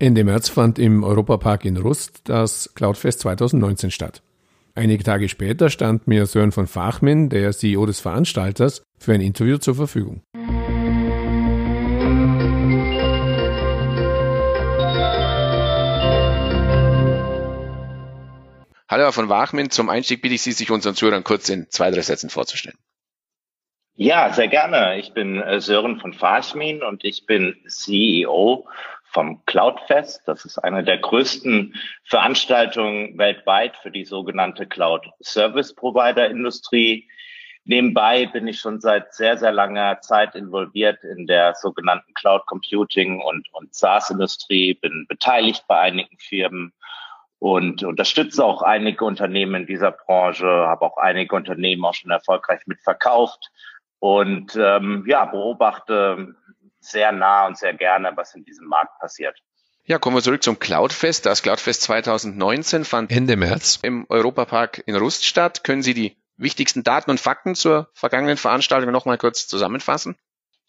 Ende März fand im Europapark in Rust das Cloudfest 2019 statt. Einige Tage später stand mir Sören von Fachmin, der CEO des Veranstalters, für ein Interview zur Verfügung. Hallo Herr von Wachmin, zum Einstieg bitte ich Sie, sich unseren Zuhörern kurz in zwei, drei Sätzen vorzustellen. Ja, sehr gerne. Ich bin äh, Sören von Fachmin und ich bin CEO vom Cloudfest. Das ist eine der größten Veranstaltungen weltweit für die sogenannte Cloud Service Provider Industrie. Nebenbei bin ich schon seit sehr, sehr langer Zeit involviert in der sogenannten Cloud Computing und, und SaaS Industrie, bin beteiligt bei einigen Firmen und unterstütze auch einige Unternehmen in dieser Branche, habe auch einige Unternehmen auch schon erfolgreich mitverkauft und ähm, ja, beobachte sehr nah und sehr gerne, was in diesem Markt passiert. Ja, kommen wir zurück zum Cloudfest. Das Cloudfest 2019 fand Ende März im Europapark in Rust statt. Können Sie die wichtigsten Daten und Fakten zur vergangenen Veranstaltung noch mal kurz zusammenfassen?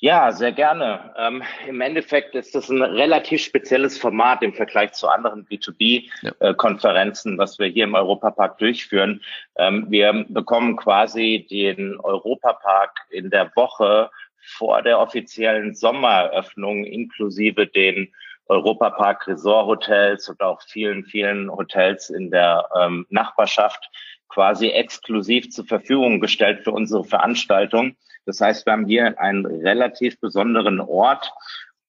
Ja, sehr gerne. Ähm, Im Endeffekt ist das ein relativ spezielles Format im Vergleich zu anderen B2B-Konferenzen, ja. äh, was wir hier im Europapark durchführen. Ähm, wir bekommen quasi den Europapark in der Woche vor der offiziellen Sommereröffnung inklusive den Europapark Resort Hotels und auch vielen, vielen Hotels in der ähm, Nachbarschaft quasi exklusiv zur Verfügung gestellt für unsere Veranstaltung. Das heißt, wir haben hier einen relativ besonderen Ort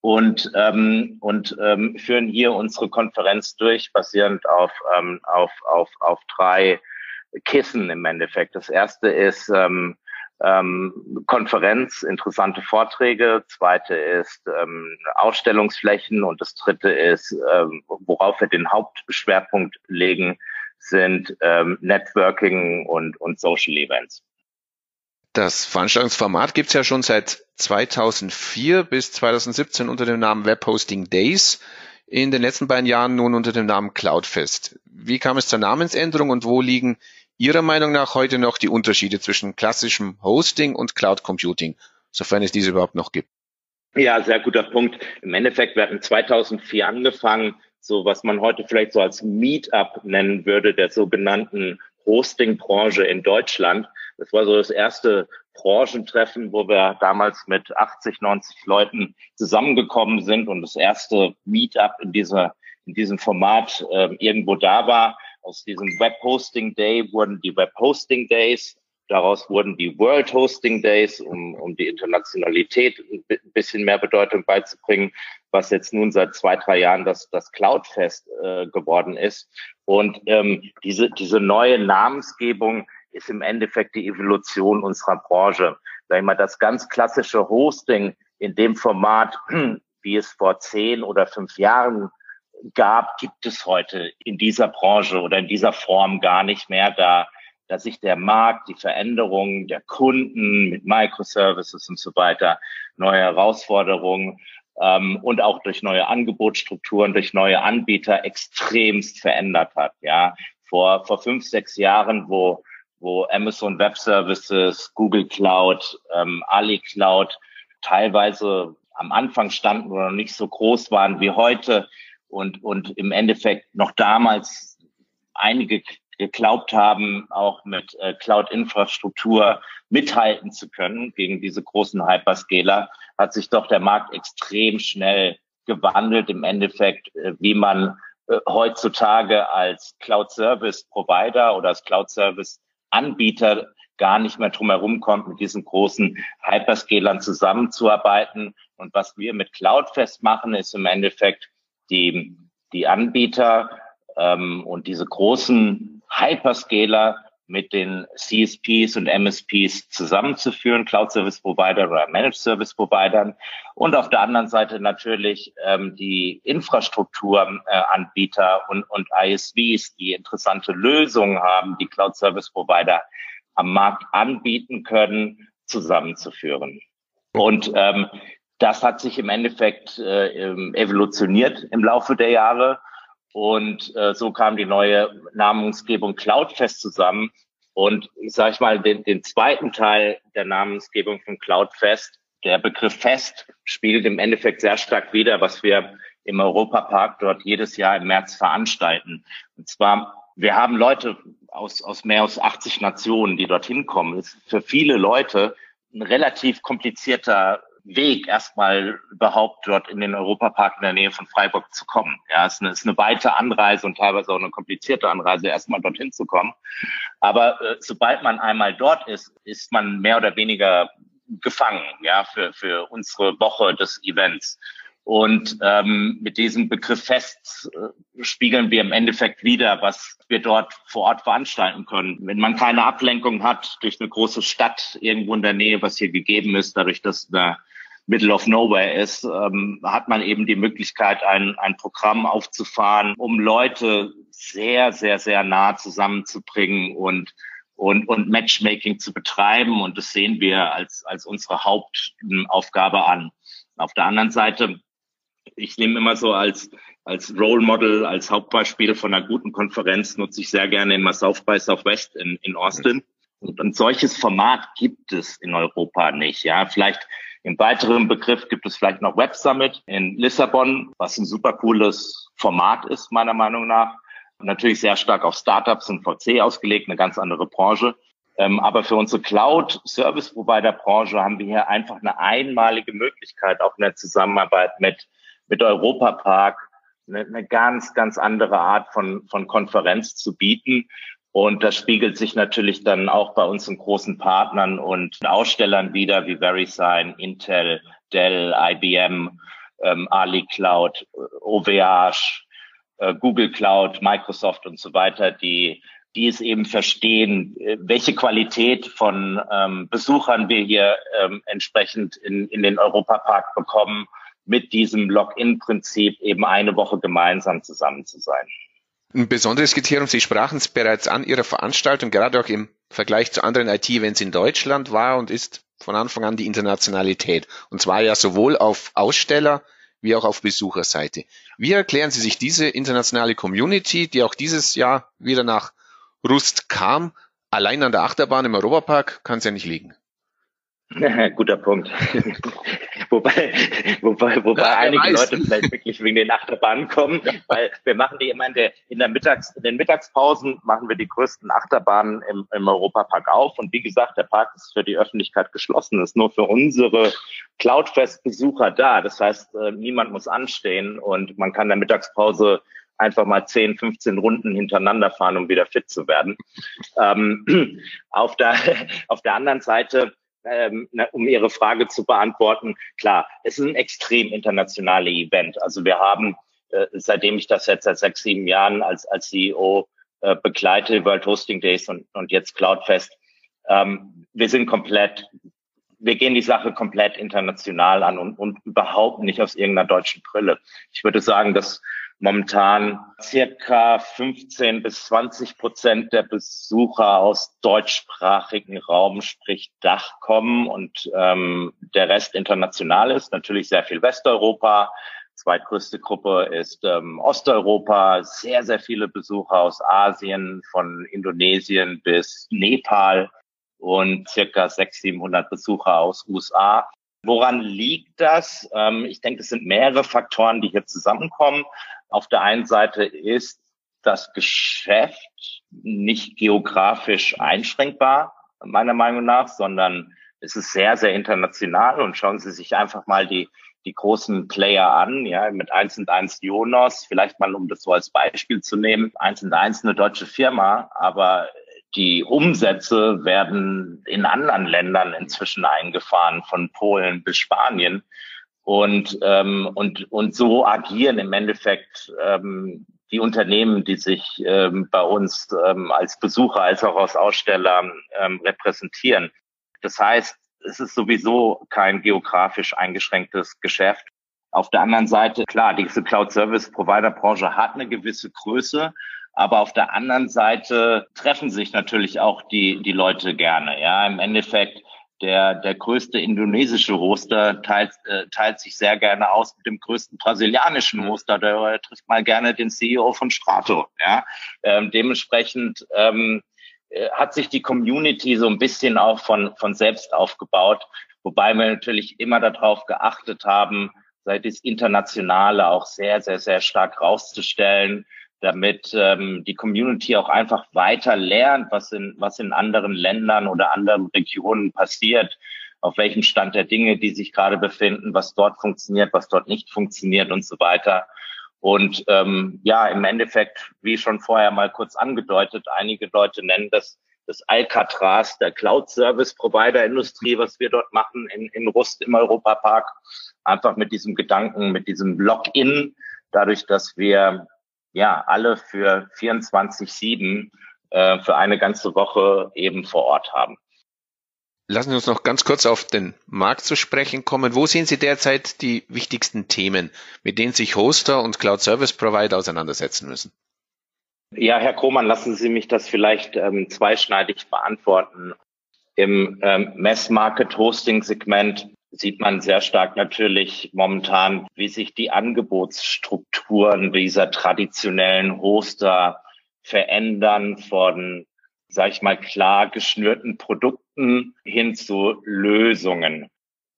und, ähm, und ähm, führen hier unsere Konferenz durch, basierend auf, ähm, auf, auf, auf drei Kissen im Endeffekt. Das erste ist ähm, ähm, Konferenz, interessante Vorträge. Zweite ist ähm, Ausstellungsflächen und das dritte ist, ähm, worauf wir den Hauptschwerpunkt legen, sind ähm, Networking und, und Social Events. Das Veranstaltungsformat gibt es ja schon seit 2004 bis 2017 unter dem Namen Web Hosting Days. In den letzten beiden Jahren nun unter dem Namen Cloudfest. Wie kam es zur Namensänderung und wo liegen Ihrer Meinung nach heute noch die Unterschiede zwischen klassischem Hosting und Cloud Computing, sofern es diese überhaupt noch gibt? Ja, sehr guter Punkt. Im Endeffekt, wir hatten 2004 angefangen, so was man heute vielleicht so als Meetup nennen würde, der sogenannten Hosting-Branche in Deutschland. Das war so das erste Branchentreffen, wo wir damals mit 80, 90 Leuten zusammengekommen sind und das erste Meetup in dieser in diesem Format äh, irgendwo da war. Aus diesem Web Hosting Day wurden die Web Hosting Days. Daraus wurden die World Hosting Days, um, um die Internationalität ein bisschen mehr Bedeutung beizubringen, was jetzt nun seit zwei, drei Jahren das, das Cloudfest äh, geworden ist. Und ähm, diese, diese neue Namensgebung ist im Endeffekt die Evolution unserer Branche. Sag ich mal, das ganz klassische Hosting in dem Format, wie es vor zehn oder fünf Jahren gab, gibt es heute in dieser Branche oder in dieser Form gar nicht mehr, da, da sich der Markt, die Veränderungen der Kunden mit Microservices und so weiter, neue Herausforderungen ähm, und auch durch neue Angebotsstrukturen, durch neue Anbieter extremst verändert hat. Ja, vor, vor fünf, sechs Jahren, wo wo Amazon Web Services, Google Cloud, ähm, Ali Cloud teilweise am Anfang standen oder noch nicht so groß waren wie heute und, und im Endeffekt noch damals einige geglaubt haben, auch mit äh, Cloud-Infrastruktur mithalten zu können gegen diese großen Hyperscaler, hat sich doch der Markt extrem schnell gewandelt. Im Endeffekt, äh, wie man äh, heutzutage als Cloud-Service-Provider oder als Cloud-Service Anbieter gar nicht mehr drumherum kommt, mit diesen großen Hyperscalern zusammenzuarbeiten. Und was wir mit Cloudfest machen, ist im Endeffekt die, die Anbieter ähm, und diese großen Hyperscaler mit den CSPs und MSPs zusammenzuführen, Cloud Service Provider oder Managed Service Providern und auf der anderen Seite natürlich ähm, die Infrastrukturanbieter äh, und, und ISVs, die interessante Lösungen haben, die Cloud Service Provider am Markt anbieten können, zusammenzuführen. Und ähm, das hat sich im Endeffekt äh, evolutioniert im Laufe der Jahre. Und äh, so kam die neue Namensgebung Cloudfest zusammen. Und ich sage mal, den, den zweiten Teil der Namensgebung von Cloudfest, der Begriff Fest, spiegelt im Endeffekt sehr stark wider, was wir im Europapark dort jedes Jahr im März veranstalten. Und zwar, wir haben Leute aus, aus mehr als 80 Nationen, die dorthin kommen. Das ist für viele Leute ein relativ komplizierter Weg, erstmal überhaupt dort in den Europapark in der Nähe von Freiburg zu kommen. Ja, es ist eine, ist eine weite Anreise und teilweise auch eine komplizierte Anreise, erstmal dorthin zu kommen. Aber äh, sobald man einmal dort ist, ist man mehr oder weniger gefangen, ja, für, für unsere Woche des Events. Und ähm, mit diesem Begriff fest äh, spiegeln wir im Endeffekt wieder, was wir dort vor Ort veranstalten können. Wenn man keine Ablenkung hat durch eine große Stadt irgendwo in der Nähe, was hier gegeben ist, dadurch, dass eine Middle of Nowhere ist, ähm, hat man eben die Möglichkeit, ein, ein Programm aufzufahren, um Leute sehr, sehr, sehr nah zusammenzubringen und und, und Matchmaking zu betreiben. Und das sehen wir als, als unsere Hauptaufgabe an. Auf der anderen Seite, ich nehme immer so als, als Role Model, als Hauptbeispiel von einer guten Konferenz, nutze ich sehr gerne immer South by Southwest in, in Austin. Und ein solches Format gibt es in Europa nicht. Ja, vielleicht im weiteren Begriff gibt es vielleicht noch Web Summit in Lissabon, was ein super cooles Format ist, meiner Meinung nach natürlich sehr stark auf Startups und VC ausgelegt, eine ganz andere Branche. Ähm, aber für unsere Cloud-Service-Provider-Branche haben wir hier einfach eine einmalige Möglichkeit, auch in der Zusammenarbeit mit, mit Europapark, eine, eine ganz, ganz andere Art von, von Konferenz zu bieten. Und das spiegelt sich natürlich dann auch bei unseren großen Partnern und Ausstellern wieder, wie VeriSign, Intel, Dell, IBM, ähm, Ali Cloud, OVH, äh, Google Cloud, Microsoft und so weiter, die die es eben verstehen, äh, welche Qualität von ähm, Besuchern wir hier ähm, entsprechend in, in den Europapark bekommen, mit diesem Login-Prinzip eben eine Woche gemeinsam zusammen zu sein. Ein besonderes Kriterium, Sie sprachen es bereits an Ihrer Veranstaltung, gerade auch im Vergleich zu anderen IT-Events in Deutschland war und ist von Anfang an die Internationalität. Und zwar ja sowohl auf Aussteller wie auch auf Besucherseite. Wie erklären Sie sich diese internationale Community, die auch dieses Jahr wieder nach Rust kam? Allein an der Achterbahn im Europapark kann es ja nicht liegen. Guter Punkt. wobei, wobei, wobei ja, einige weiß. Leute vielleicht wirklich wegen den Achterbahnen kommen, weil wir machen die immer in der, in der Mittags, in den Mittagspausen machen wir die größten Achterbahnen im, im Europapark auf. Und wie gesagt, der Park ist für die Öffentlichkeit geschlossen, ist nur für unsere Cloudfest-Besucher da. Das heißt, äh, niemand muss anstehen und man kann in der Mittagspause einfach mal 10, 15 Runden hintereinander fahren, um wieder fit zu werden. Ähm, auf, der, auf der anderen Seite ähm, um Ihre Frage zu beantworten, klar, es ist ein extrem internationales Event. Also wir haben, äh, seitdem ich das jetzt seit sechs, sieben Jahren als, als CEO äh, begleite, World Hosting Days und, und jetzt Cloudfest, ähm, wir sind komplett, wir gehen die Sache komplett international an und, und überhaupt nicht aus irgendeiner deutschen Brille. Ich würde sagen, dass momentan circa 15 bis 20 Prozent der Besucher aus deutschsprachigen Raum, sprich Dach, kommen und ähm, der Rest international ist. Natürlich sehr viel Westeuropa. Zweitgrößte Gruppe ist ähm, Osteuropa. Sehr, sehr viele Besucher aus Asien, von Indonesien bis Nepal und circa 600, 700 Besucher aus USA. Woran liegt das? Ähm, ich denke, es sind mehrere Faktoren, die hier zusammenkommen. Auf der einen Seite ist das Geschäft nicht geografisch einschränkbar, meiner Meinung nach, sondern es ist sehr, sehr international und schauen Sie sich einfach mal die, die großen Player an, ja, mit 1 und 1 Jonas, vielleicht mal, um das so als Beispiel zu nehmen. 1 und 1 eine deutsche Firma, aber die Umsätze werden in anderen Ländern inzwischen eingefahren, von Polen bis Spanien. Und, ähm, und, und so agieren im Endeffekt ähm, die Unternehmen, die sich ähm, bei uns ähm, als Besucher als auch als Aussteller ähm, repräsentieren. Das heißt, es ist sowieso kein geografisch eingeschränktes Geschäft. Auf der anderen Seite, klar, diese Cloud-Service-Provider-Branche hat eine gewisse Größe, aber auf der anderen Seite treffen sich natürlich auch die, die Leute gerne. Ja, im Endeffekt der, der größte indonesische Hoster teilt, äh, teilt sich sehr gerne aus mit dem größten brasilianischen Hoster. Der trifft mal gerne den CEO von Strato. Ja? Ähm, dementsprechend ähm, äh, hat sich die Community so ein bisschen auch von, von selbst aufgebaut, wobei wir natürlich immer darauf geachtet haben, sei das Internationale auch sehr, sehr, sehr stark rauszustellen, damit ähm, die Community auch einfach weiter lernt, was in, was in anderen Ländern oder anderen Regionen passiert, auf welchem Stand der Dinge die sich gerade befinden, was dort funktioniert, was dort nicht funktioniert und so weiter. Und ähm, ja, im Endeffekt, wie schon vorher mal kurz angedeutet, einige Leute nennen das das Alcatraz der Cloud-Service-Provider-Industrie, was wir dort machen in, in Rust im Europapark. Einfach mit diesem Gedanken, mit diesem Login, dadurch, dass wir ja alle für 24-7 äh, für eine ganze Woche eben vor Ort haben. Lassen Sie uns noch ganz kurz auf den Markt zu sprechen kommen. Wo sehen Sie derzeit die wichtigsten Themen, mit denen sich Hoster und Cloud Service Provider auseinandersetzen müssen? Ja, Herr Krohmann, lassen Sie mich das vielleicht ähm, zweischneidig beantworten. Im ähm, Mass-Market-Hosting-Segment sieht man sehr stark natürlich momentan, wie sich die Angebotsstrukturen dieser traditionellen Hoster verändern von, sag ich mal, klar geschnürten Produkten hin zu Lösungen.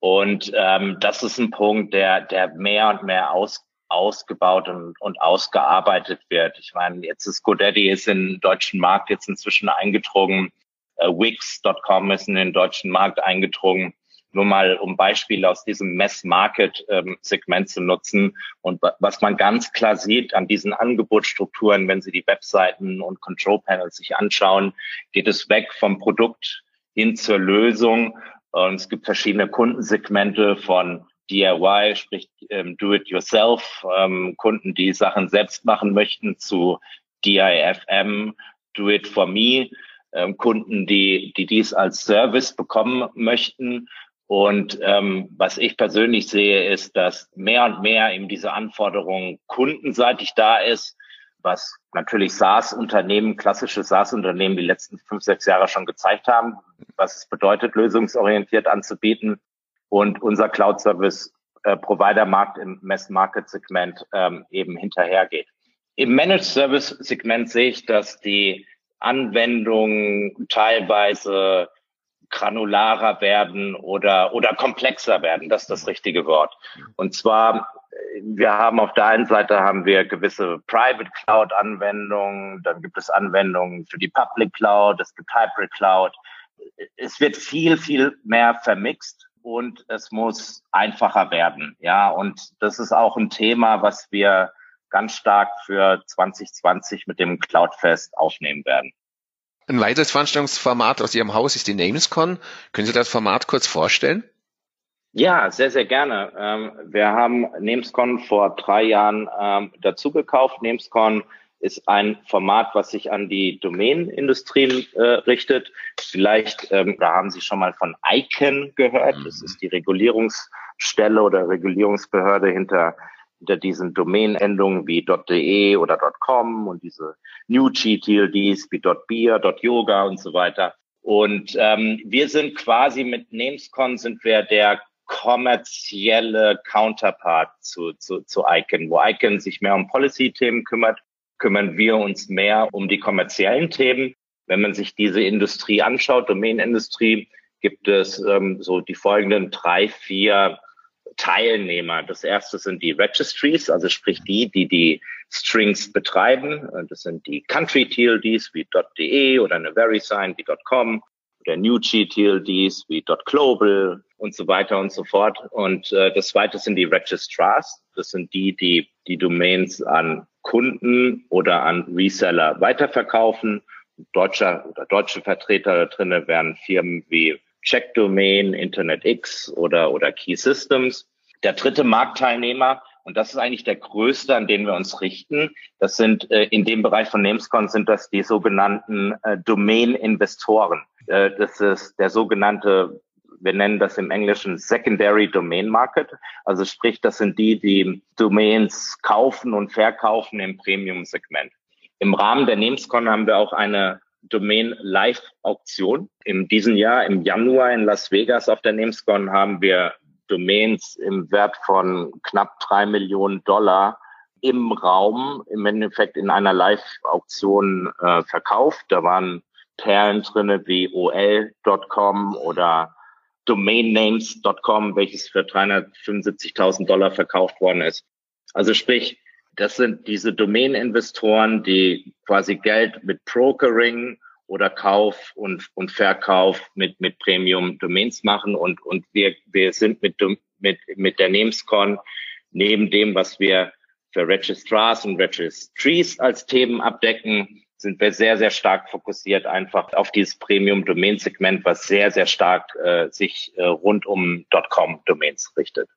Und ähm, das ist ein Punkt, der, der mehr und mehr aus, ausgebaut und, und ausgearbeitet wird. Ich meine, jetzt ist GoDaddy ist in den deutschen Markt jetzt inzwischen eingedrungen. Äh, Wix.com ist in den deutschen Markt eingedrungen. Nur mal, um Beispiele aus diesem Mass-Market-Segment zu nutzen. Und was man ganz klar sieht an diesen Angebotsstrukturen, wenn Sie die Webseiten und Control-Panels sich anschauen, geht es weg vom Produkt hin zur Lösung. Und es gibt verschiedene Kundensegmente von DIY, sprich ähm, Do-it-yourself, ähm, Kunden, die Sachen selbst machen möchten, zu DIFM, Do-it-for-me, ähm, Kunden, die, die dies als Service bekommen möchten. Und ähm, was ich persönlich sehe, ist, dass mehr und mehr eben diese Anforderung kundenseitig da ist, was natürlich SaaS-Unternehmen, klassische SaaS-Unternehmen die letzten fünf, sechs Jahre schon gezeigt haben, was es bedeutet, lösungsorientiert anzubieten und unser Cloud-Service-Provider-Markt im Mass-Market-Segment ähm, eben hinterhergeht. Im Managed-Service-Segment sehe ich, dass die Anwendungen teilweise granularer werden oder, oder komplexer werden. Das ist das richtige Wort. Und zwar, wir haben auf der einen Seite haben wir gewisse Private Cloud Anwendungen, dann gibt es Anwendungen für die Public Cloud, es gibt Hybrid Cloud. Es wird viel, viel mehr vermixt und es muss einfacher werden. Ja, und das ist auch ein Thema, was wir ganz stark für 2020 mit dem Cloudfest aufnehmen werden. Ein weiteres Veranstaltungsformat aus Ihrem Haus ist die Namescon. Können Sie das Format kurz vorstellen? Ja, sehr, sehr gerne. Ähm, wir haben Namescon vor drei Jahren ähm, dazu gekauft. Namescon ist ein Format, was sich an die Domänenindustrie äh, richtet. Vielleicht, ähm, da haben Sie schon mal von ICANN gehört. Das mhm. ist die Regulierungsstelle oder Regulierungsbehörde hinter, hinter diesen Domänenendungen wie .de oder .com und diese New GTLDs wie .beer, .yoga und so weiter. Und ähm, wir sind quasi mit Namescon sind wir der kommerzielle Counterpart zu, zu, zu ICANN, wo ICANN sich mehr um Policy-Themen kümmert kümmern wir uns mehr um die kommerziellen Themen. Wenn man sich diese Industrie anschaut, Domänenindustrie, gibt es ähm, so die folgenden drei, vier Teilnehmer. Das erste sind die Registries, also sprich die, die die Strings betreiben. Das sind die Country TLDs wie .de oder eine VeriSign wie .com oder New TLDs wie .global und so weiter und so fort. Und äh, das zweite sind die Registrars. Das sind die, die die Domains an Kunden oder an Reseller weiterverkaufen. Deutscher oder deutsche Vertreter da drinnen wären Firmen wie Checkdomain, InternetX oder, oder Key Systems. Der dritte Marktteilnehmer, und das ist eigentlich der größte, an den wir uns richten, das sind äh, in dem Bereich von Namescon sind das die sogenannten äh, Domain-Investoren. Äh, das ist der sogenannte wir nennen das im Englischen Secondary Domain Market. Also sprich, das sind die, die Domains kaufen und verkaufen im Premium-Segment. Im Rahmen der Namescon haben wir auch eine Domain Live Auktion. In diesem Jahr, im Januar in Las Vegas auf der Namescon haben wir Domains im Wert von knapp drei Millionen Dollar im Raum, im Endeffekt in einer Live-Auktion äh, verkauft. Da waren Perlen drinne wie ol.com oder domainnames.com, welches für 375.000 Dollar verkauft worden ist. Also sprich, das sind diese Domain-Investoren, die quasi Geld mit Brokering oder Kauf und, und Verkauf mit, mit Premium-Domains machen. Und, und wir, wir sind mit, mit, mit der Namescon neben dem, was wir für Registrars und Registries als Themen abdecken, sind wir sehr, sehr stark fokussiert einfach auf dieses Premium-Domain-Segment, was sehr, sehr stark äh, sich äh, rund um .com-Domains richtet.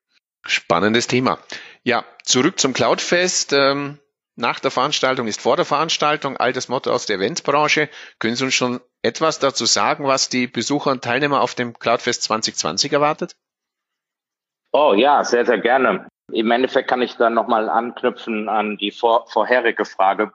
Spannendes Thema. Ja, zurück zum Cloudfest. Ähm, nach der Veranstaltung ist vor der Veranstaltung, altes Motto aus der Eventbranche. Können Sie uns schon etwas dazu sagen, was die Besucher und Teilnehmer auf dem Cloudfest 2020 erwartet? Oh ja, sehr, sehr gerne. Im Endeffekt kann ich dann nochmal anknüpfen an die vor, vorherige Frage.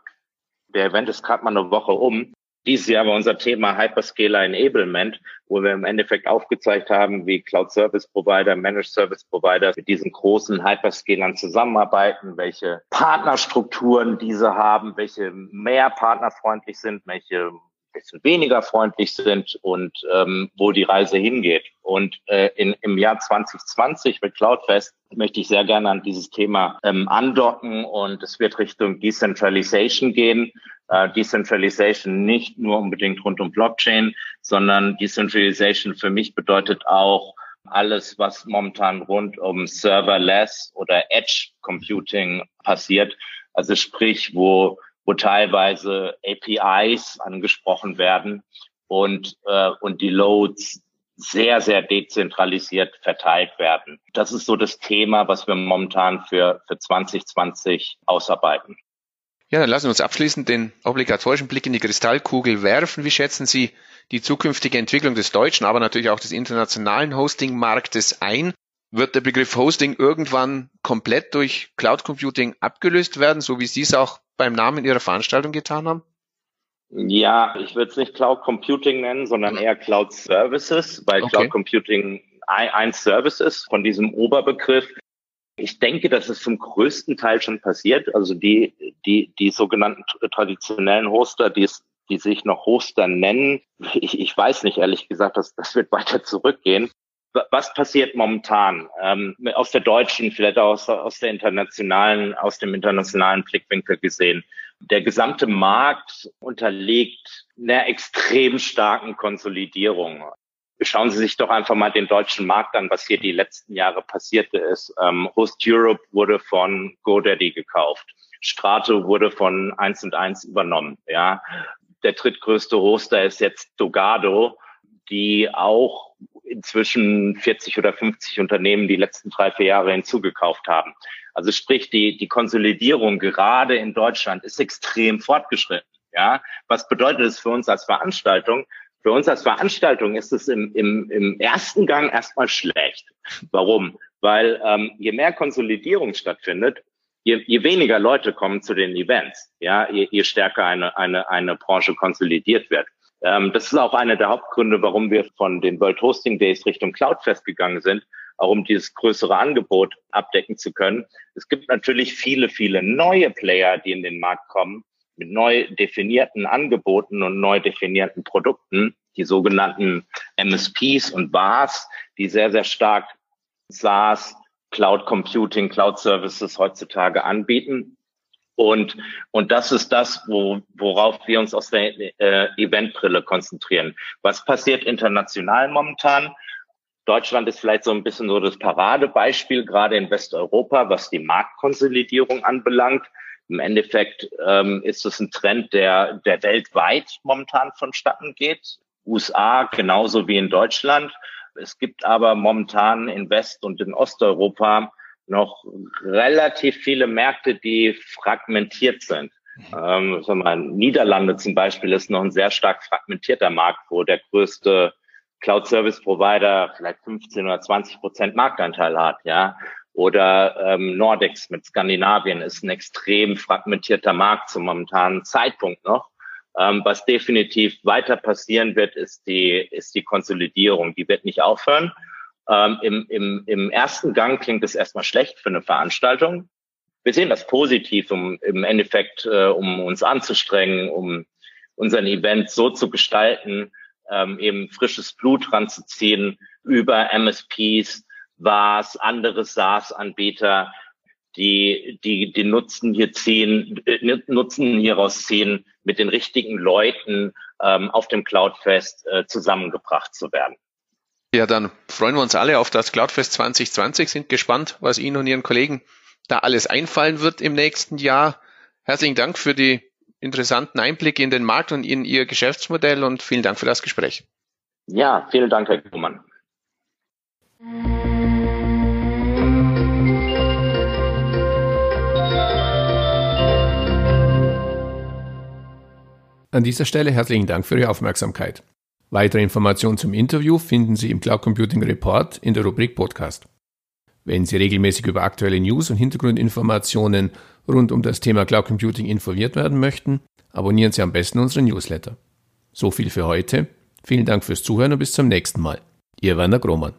Der Event ist gerade mal eine Woche um. Dieses Jahr war unser Thema Hyperscaler Enablement, wo wir im Endeffekt aufgezeigt haben, wie Cloud Service Provider, Managed Service Provider mit diesen großen Hyperscalern zusammenarbeiten, welche Partnerstrukturen diese haben, welche mehr partnerfreundlich sind, welche bisschen weniger freundlich sind und ähm, wo die Reise hingeht. Und äh, in, im Jahr 2020 mit Cloudfest möchte ich sehr gerne an dieses Thema ähm, andocken und es wird Richtung Decentralization gehen. Äh, Decentralization nicht nur unbedingt rund um Blockchain, sondern Decentralization für mich bedeutet auch alles, was momentan rund um Serverless oder Edge Computing passiert. Also sprich, wo wo teilweise APIs angesprochen werden und, äh, und die Loads sehr, sehr dezentralisiert verteilt werden. Das ist so das Thema, was wir momentan für, für 2020 ausarbeiten. Ja, dann lassen wir uns abschließend den obligatorischen Blick in die Kristallkugel werfen. Wie schätzen Sie die zukünftige Entwicklung des deutschen, aber natürlich auch des internationalen Hosting-Marktes ein? Wird der Begriff Hosting irgendwann komplett durch Cloud Computing abgelöst werden, so wie Sie es auch beim Namen Ihrer Veranstaltung getan haben? Ja, ich würde es nicht Cloud Computing nennen, sondern eher Cloud Services, weil okay. Cloud Computing ein Service ist von diesem Oberbegriff. Ich denke, das ist zum größten Teil schon passiert. Also die, die, die sogenannten traditionellen Hoster, die, die sich noch Hoster nennen, ich, ich weiß nicht, ehrlich gesagt, das, das wird weiter zurückgehen was passiert momentan ähm, aus der deutschen, vielleicht auch aus, aus der internationalen, aus dem internationalen Blickwinkel gesehen? Der gesamte Markt unterliegt einer extrem starken Konsolidierung. Schauen Sie sich doch einfach mal den deutschen Markt an, was hier die letzten Jahre passierte ist. Ähm, Host Europe wurde von GoDaddy gekauft. Strato wurde von 1 und 1 übernommen. Ja, der drittgrößte Hoster ist jetzt Dogado, die auch inzwischen 40 oder 50 Unternehmen die letzten drei, vier Jahre hinzugekauft haben. Also sprich, die, die Konsolidierung gerade in Deutschland ist extrem fortgeschritten. Ja, was bedeutet es für uns als Veranstaltung? Für uns als Veranstaltung ist es im, im, im ersten Gang erstmal schlecht. Warum? Weil ähm, je mehr Konsolidierung stattfindet, je, je weniger Leute kommen zu den Events, ja, je, je stärker eine, eine, eine Branche konsolidiert wird. Ähm, das ist auch einer der Hauptgründe, warum wir von den World Hosting Days Richtung Cloudfest gegangen sind, auch um dieses größere Angebot abdecken zu können. Es gibt natürlich viele, viele neue Player, die in den Markt kommen, mit neu definierten Angeboten und neu definierten Produkten, die sogenannten MSPs und VARs, die sehr, sehr stark SaaS, Cloud Computing, Cloud Services heutzutage anbieten. Und, und das ist das, wo, worauf wir uns aus der äh, Eventbrille konzentrieren. Was passiert international momentan? Deutschland ist vielleicht so ein bisschen so das Paradebeispiel, gerade in Westeuropa, was die Marktkonsolidierung anbelangt. Im Endeffekt ähm, ist es ein Trend, der, der weltweit momentan vonstatten geht. USA genauso wie in Deutschland. Es gibt aber momentan in West- und in Osteuropa noch relativ viele Märkte, die fragmentiert sind. Ähm, sagen wir mal, Niederlande zum Beispiel ist noch ein sehr stark fragmentierter Markt, wo der größte Cloud Service Provider vielleicht 15 oder 20 Prozent Marktanteil hat, ja. Oder ähm, Nordics mit Skandinavien ist ein extrem fragmentierter Markt zum momentanen Zeitpunkt noch. Ähm, was definitiv weiter passieren wird, ist die, ist die Konsolidierung. Die wird nicht aufhören. Ähm, im, im, Im ersten Gang klingt es erstmal schlecht für eine Veranstaltung. Wir sehen das positiv, um im Endeffekt, äh, um uns anzustrengen, um unseren Event so zu gestalten, ähm, eben frisches Blut ranzuziehen, über MSPs, was andere SaaS-Anbieter, die, die, die Nutzen hier ziehen, äh, Nutzen hieraus ziehen, mit den richtigen Leuten ähm, auf dem Cloudfest äh, zusammengebracht zu werden. Ja, dann freuen wir uns alle auf das Cloudfest 2020, sind gespannt, was Ihnen und Ihren Kollegen da alles einfallen wird im nächsten Jahr. Herzlichen Dank für die interessanten Einblicke in den Markt und in Ihr Geschäftsmodell und vielen Dank für das Gespräch. Ja, vielen Dank, Herr Kuhmann. An dieser Stelle herzlichen Dank für Ihre Aufmerksamkeit. Weitere Informationen zum Interview finden Sie im Cloud Computing Report in der Rubrik Podcast. Wenn Sie regelmäßig über aktuelle News und Hintergrundinformationen rund um das Thema Cloud Computing informiert werden möchten, abonnieren Sie am besten unsere Newsletter. So viel für heute. Vielen Dank fürs Zuhören und bis zum nächsten Mal. Ihr Werner Grohmann.